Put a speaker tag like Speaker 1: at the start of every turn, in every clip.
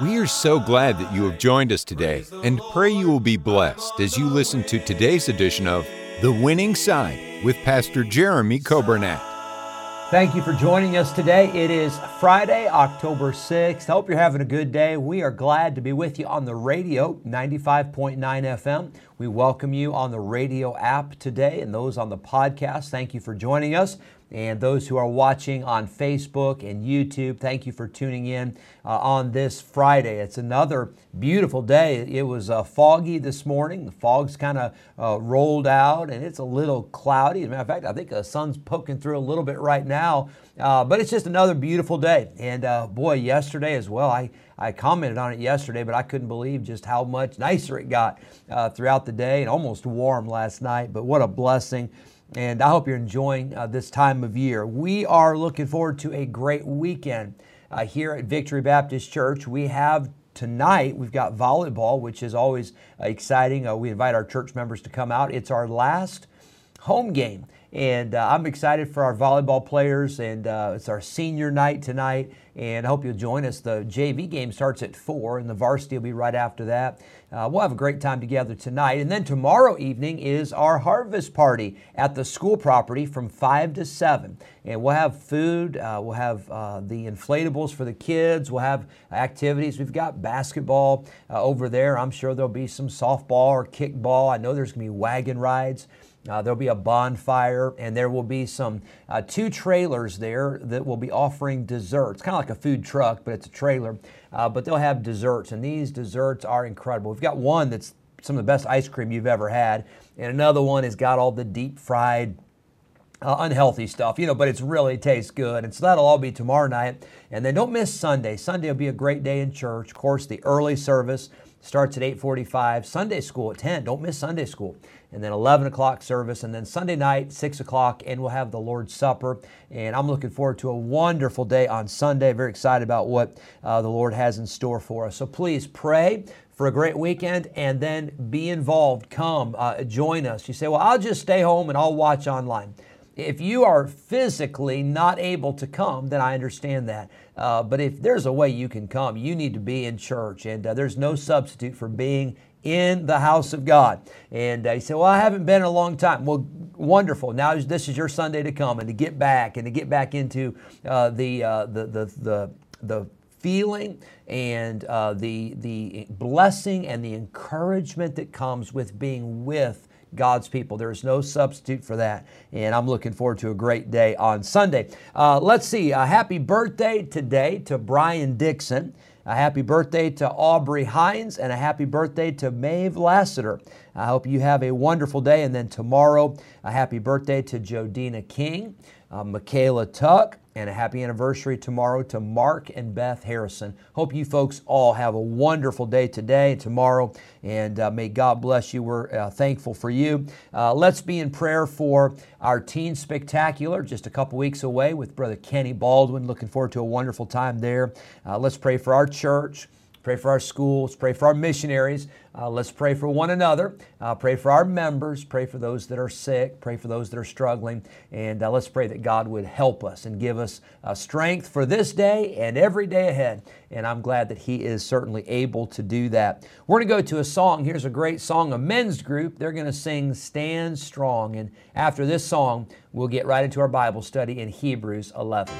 Speaker 1: We are so glad that you have joined us today and pray you will be blessed as you listen to today's edition of The Winning Side with Pastor Jeremy Coburnett.
Speaker 2: Thank you for joining us today. It is Friday, October 6th. I hope you're having a good day. We are glad to be with you on the radio, 95.9 FM. We welcome you on the radio app today and those on the podcast. Thank you for joining us. And those who are watching on Facebook and YouTube, thank you for tuning in uh, on this Friday. It's another beautiful day. It was uh, foggy this morning. The fog's kind of uh, rolled out and it's a little cloudy. As a matter of fact, I think the sun's poking through a little bit right now. Uh, but it's just another beautiful day. And uh, boy, yesterday as well, I, I commented on it yesterday, but I couldn't believe just how much nicer it got uh, throughout the day and almost warm last night. But what a blessing and I hope you're enjoying uh, this time of year. We are looking forward to a great weekend uh, here at Victory Baptist Church. We have tonight, we've got volleyball, which is always uh, exciting. Uh, we invite our church members to come out. It's our last home game. And uh, I'm excited for our volleyball players, and uh, it's our senior night tonight. And I hope you'll join us. The JV game starts at 4, and the varsity will be right after that. Uh, we'll have a great time together tonight. And then tomorrow evening is our harvest party at the school property from 5 to 7. And we'll have food, uh, we'll have uh, the inflatables for the kids, we'll have activities. We've got basketball uh, over there. I'm sure there'll be some softball or kickball. I know there's going to be wagon rides. Uh, there'll be a bonfire, and there will be some uh, two trailers there that will be offering desserts, kind of like a food truck, but it's a trailer. Uh, but they'll have desserts, and these desserts are incredible. We've got one that's some of the best ice cream you've ever had, and another one has got all the deep fried. Uh, unhealthy stuff, you know, but it's really tastes good. And so that'll all be tomorrow night. And then don't miss Sunday. Sunday will be a great day in church. Of course, the early service starts at 8:45. Sunday school at 10. Don't miss Sunday school and then 11 o'clock service, and then Sunday night, 6 o'clock, and we'll have the Lord's Supper. And I'm looking forward to a wonderful day on Sunday. Very excited about what uh, the Lord has in store for us. So please pray for a great weekend and then be involved. Come, uh, join us. You say, Well, I'll just stay home and I'll watch online. If you are physically not able to come, then I understand that. Uh, but if there's a way you can come, you need to be in church. And uh, there's no substitute for being in the house of God. And uh, say, Well, I haven't been in a long time. Well, wonderful. Now this is your Sunday to come and to get back and to get back into uh, the, uh, the, the, the, the feeling and uh, the, the blessing and the encouragement that comes with being with God's people. There's no substitute for that. And I'm looking forward to a great day on Sunday. Uh, let's see. A happy birthday today to Brian Dixon. A happy birthday to Aubrey Hines and a happy birthday to Maeve Lassiter. I hope you have a wonderful day. And then tomorrow, a happy birthday to Jodina King, uh, Michaela Tuck, and a happy anniversary tomorrow to Mark and Beth Harrison. Hope you folks all have a wonderful day today and tomorrow, and uh, may God bless you. We're uh, thankful for you. Uh, let's be in prayer for our Teen Spectacular, just a couple weeks away with Brother Kenny Baldwin. Looking forward to a wonderful time there. Uh, let's pray for our church. Pray for our schools, pray for our missionaries. Uh, let's pray for one another. Uh, pray for our members. Pray for those that are sick. Pray for those that are struggling. And uh, let's pray that God would help us and give us uh, strength for this day and every day ahead. And I'm glad that He is certainly able to do that. We're going to go to a song. Here's a great song, a men's group. They're going to sing Stand Strong. And after this song, we'll get right into our Bible study in Hebrews 11.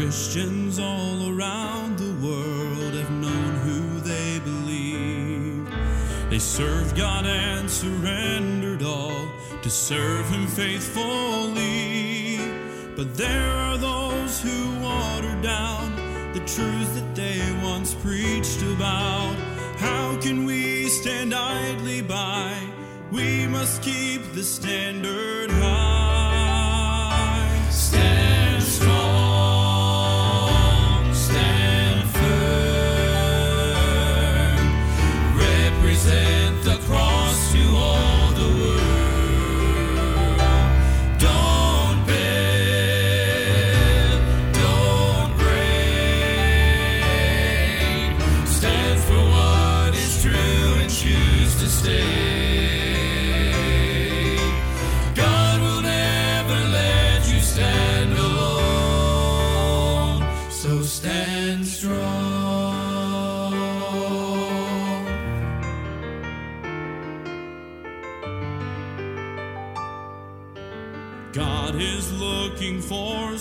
Speaker 3: Christians all around the world have known who they believe. They served God and surrendered all to serve Him faithfully. But there are those who water down the truths that they once preached about. How can we stand idly by? We must keep the standard high.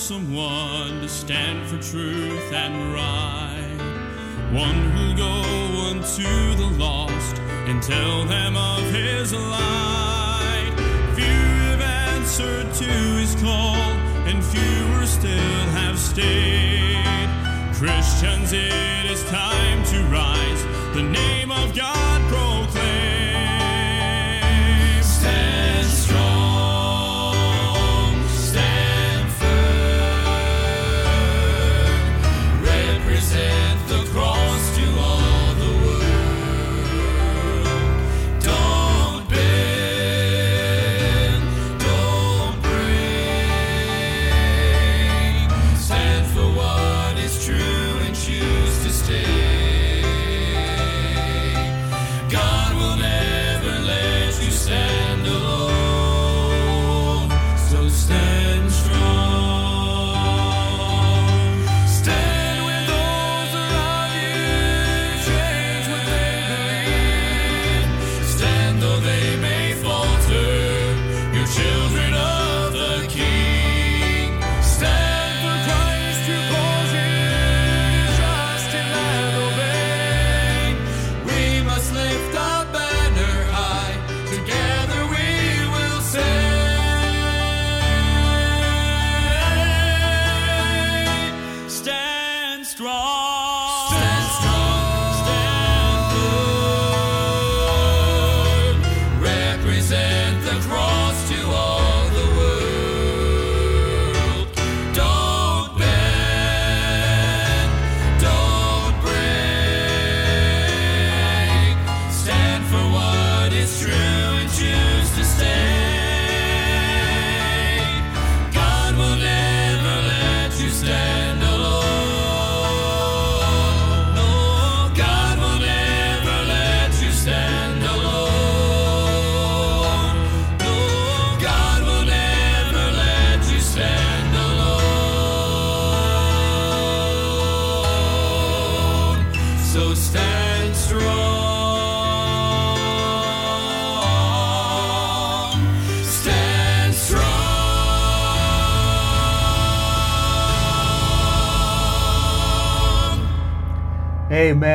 Speaker 3: Someone to stand for truth and right. One who'll go unto the lost and tell them of his light. Few have answered to his call, and fewer still have stayed. Christians, it is time to rise. The name of God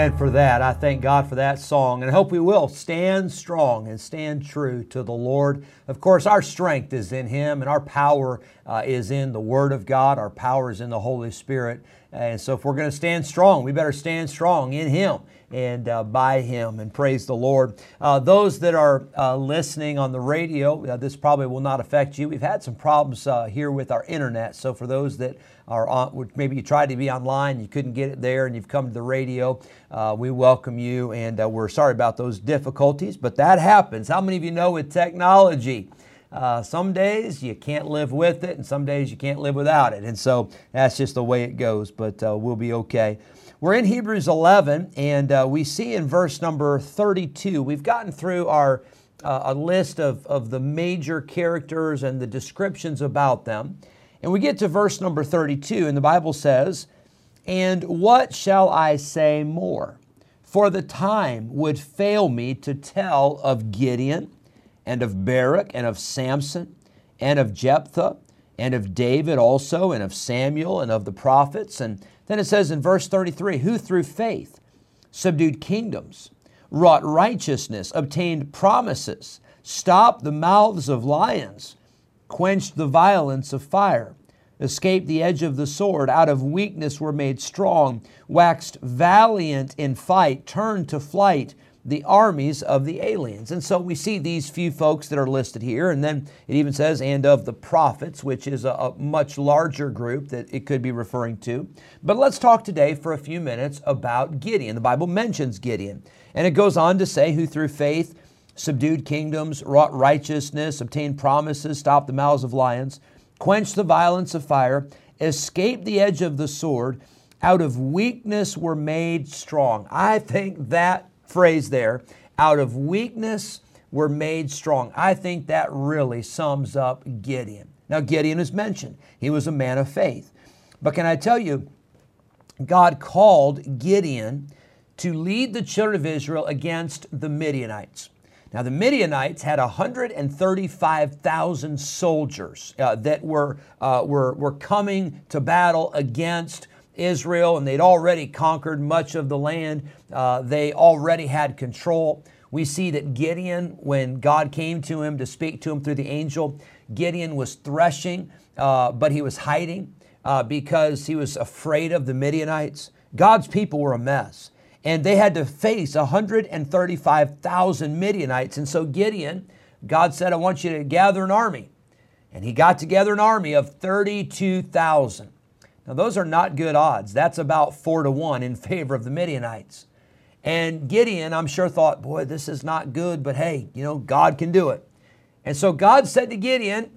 Speaker 2: Amen for that. I thank God for that song and I hope we will stand strong and stand true to the Lord. Of course, our strength is in Him and our power uh, is in the Word of God. Our power is in the Holy Spirit. And so, if we're going to stand strong, we better stand strong in Him and uh, by Him and praise the Lord. Uh, those that are uh, listening on the radio, uh, this probably will not affect you. We've had some problems uh, here with our internet. So, for those that are on, maybe you tried to be online, you couldn't get it there, and you've come to the radio, uh, we welcome you. And we're sorry about those difficulties, but that happens. How many of you know with technology? Uh, some days you can't live with it, and some days you can't live without it. And so that's just the way it goes, but uh, we'll be okay. We're in Hebrews 11, and uh, we see in verse number 32, we've gotten through our uh, a list of, of the major characters and the descriptions about them. And we get to verse number 32, and the Bible says, And what shall I say more? For the time would fail me to tell of Gideon and of Barak and of Samson and of Jephthah and of David also and of Samuel and of the prophets. And then it says in verse 33 who through faith subdued kingdoms, wrought righteousness, obtained promises, stopped the mouths of lions, quenched the violence of fire, escaped the edge of the sword, out of weakness were made strong, waxed valiant in fight, turned to flight the armies of the aliens. And so we see these few folks that are listed here. And then it even says, and of the prophets, which is a, a, much larger group that it could be referring to. But let's talk today for a few minutes about Gideon. The Bible mentions Gideon. And it goes on to say, who through faith subdued kingdoms, wrought righteousness, obtained promises, stopped the mouths of lions, quenched the violence of fire, escaped the edge of the sword, out of weakness were made strong. I think that phrase there, out of weakness were made strong. I think that really sums up Gideon. Now, Gideon is mentioned. He was a man of faith. But can I tell you, God called Gideon to lead the children of Israel against the Midianites. Now, the Midianites had 135,000 soldiers uh, that were, uh, were, were coming to battle against Israel, and they'd already conquered much of the land. Uh, they already had control. We see that Gideon, when God came to him to speak to him through the angel, Gideon was threshing, uh, but he was hiding uh, because he was afraid of the Midianites. God's people were a mess and they had to face 135,000 Midianites. And so Gideon, God said, I want you to gather an army. And he got together an army of 32,000. Now, those are not good odds. That's about four to one in favor of the Midianites. And Gideon, I'm sure, thought, boy, this is not good, but hey, you know, God can do it. And so God said to Gideon,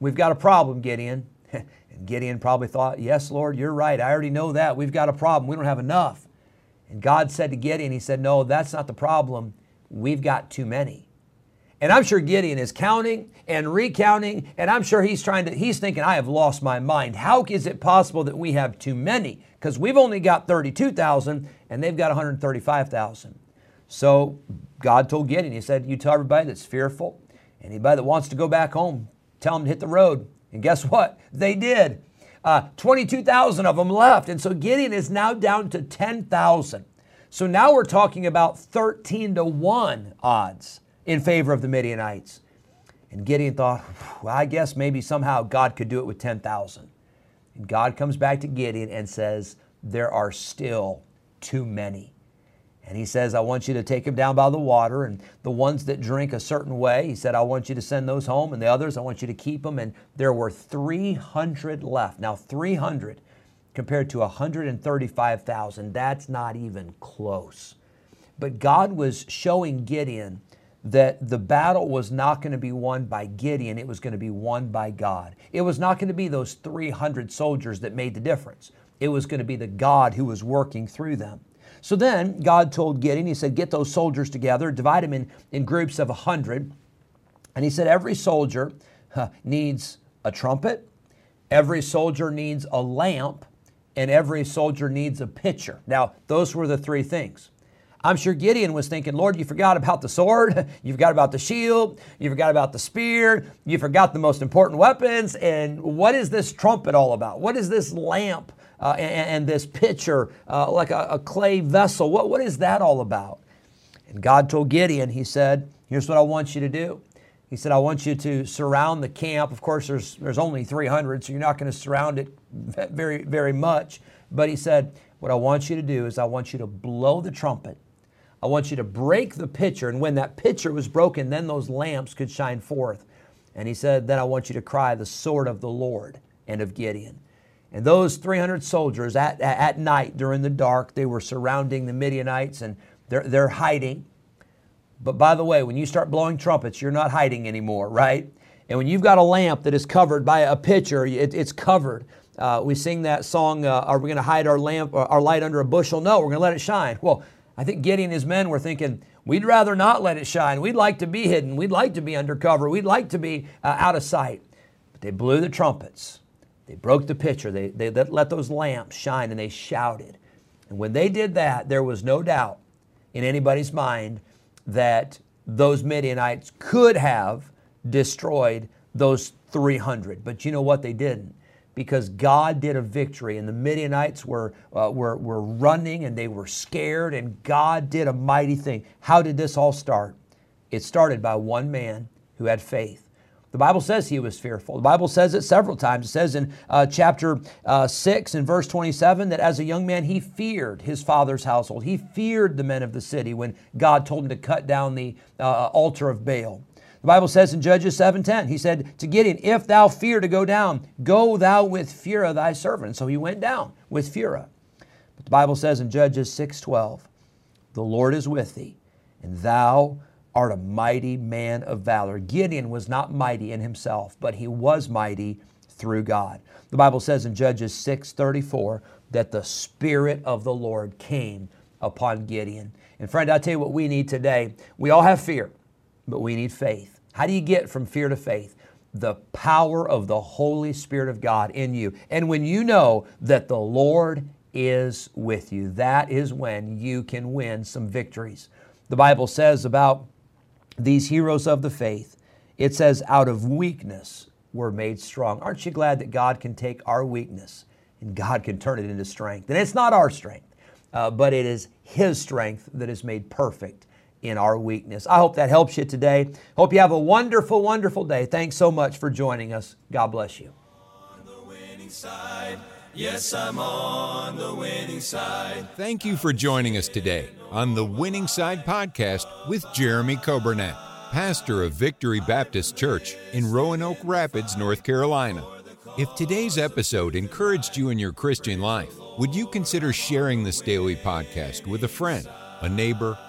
Speaker 2: We've got a problem, Gideon. and Gideon probably thought, Yes, Lord, you're right. I already know that. We've got a problem. We don't have enough. And God said to Gideon, He said, No, that's not the problem. We've got too many. And I'm sure Gideon is counting and recounting, and I'm sure he's trying to, he's thinking, I have lost my mind. How is it possible that we have too many? Because we've only got 32,000 and they've got 135,000. So God told Gideon, He said, You tell everybody that's fearful, anybody that wants to go back home, tell them to hit the road. And guess what? They did. Uh, 22,000 of them left. And so Gideon is now down to 10,000. So now we're talking about 13 to 1 odds in favor of the Midianites. And Gideon thought, well, I guess maybe somehow God could do it with 10,000. And God comes back to Gideon and says, There are still too many. And he says, I want you to take them down by the water. And the ones that drink a certain way, he said, I want you to send those home. And the others, I want you to keep them. And there were 300 left. Now, 300 compared to 135,000, that's not even close. But God was showing Gideon that the battle was not going to be won by Gideon, it was going to be won by God. It was not going to be those 300 soldiers that made the difference. It was going to be the God who was working through them. So then God told Gideon, He said, Get those soldiers together, divide them in, in groups of a 100. And He said, Every soldier huh, needs a trumpet, every soldier needs a lamp, and every soldier needs a pitcher. Now, those were the three things. I'm sure Gideon was thinking, Lord, you forgot about the sword, you forgot about the shield, you forgot about the spear, you forgot the most important weapons, and what is this trumpet all about? What is this lamp uh, and, and, this pitcher, uh, like a, a clay vessel? What, what is that all about? And God told Gideon, He said, Here's what I want you to do. He said, I want you to surround the camp. Of course, there's, there's only 300, so you're not going to surround it very, very much. But he said, What I want you to do is I want you to blow the trumpet I want you to break the pitcher. And when that pitcher was broken, then those lamps could shine forth. And he said, Then I want you to cry the sword of the Lord and of Gideon. And those 300 soldiers at, at night during the dark, they were surrounding the Midianites and they're, they're hiding. But by the way, when you start blowing trumpets, you're not hiding anymore, right? And when you've got a lamp that is covered by a pitcher, it, it's covered. Uh, we sing that song, uh, Are we going to hide our lamp, our light under a bushel? No, we're going to let it shine. Well, I think Gideon and his men were thinking, we'd rather not let it shine. We'd like to be hidden. We'd like to be undercover. We'd like to be uh, out of sight. But they blew the trumpets. They broke the pitcher. They, they let those lamps shine and they shouted. And when they did that, there was no doubt in anybody's mind that those Midianites could have destroyed those 300. But you know what? They didn't because God did a victory and the Midianites were, uh, were, were running and they were scared and God did a mighty thing. How did this all start? It started by one man who had faith. The Bible says he was fearful. The Bible says it several times. It says in uh, chapter uh, 6 and verse 27 that as a young man he feared his father's household. He feared the men of the city when God told him to cut down the uh, altar of Baal. The Bible says in Judges 7:10, he said to Gideon, "If thou fear to go down, go thou with Phurah thy servant." So he went down with Phurah. But the Bible says in Judges 6:12, "The Lord is with thee, and thou art a mighty man of valor." Gideon was not mighty in himself, but he was mighty through God. The Bible says in Judges 6:34 that the spirit of the Lord came upon Gideon. And friend, I tell you what we need today. We all have fear but we need faith. How do you get from fear to faith? The power of the Holy Spirit of God in you. And when you know that the Lord is with you, that is when you can win some victories. The Bible says about these heroes of the faith, it says, out of weakness were made strong. Aren't you glad that God can take our weakness and God can turn it into strength? And it's not our strength, uh, but it is His strength that is made perfect in our weakness. I hope that helps you today. Hope you have a wonderful, wonderful day. Thanks so much for joining us. God bless you.
Speaker 4: Yes, I'm on the winning side.
Speaker 1: Thank you for joining us today on the Winning Side Podcast with Jeremy Coburnett, pastor of Victory Baptist Church in Roanoke Rapids, North Carolina. If today's episode encouraged you in your Christian life, would you consider sharing this daily podcast with a friend, a neighbor,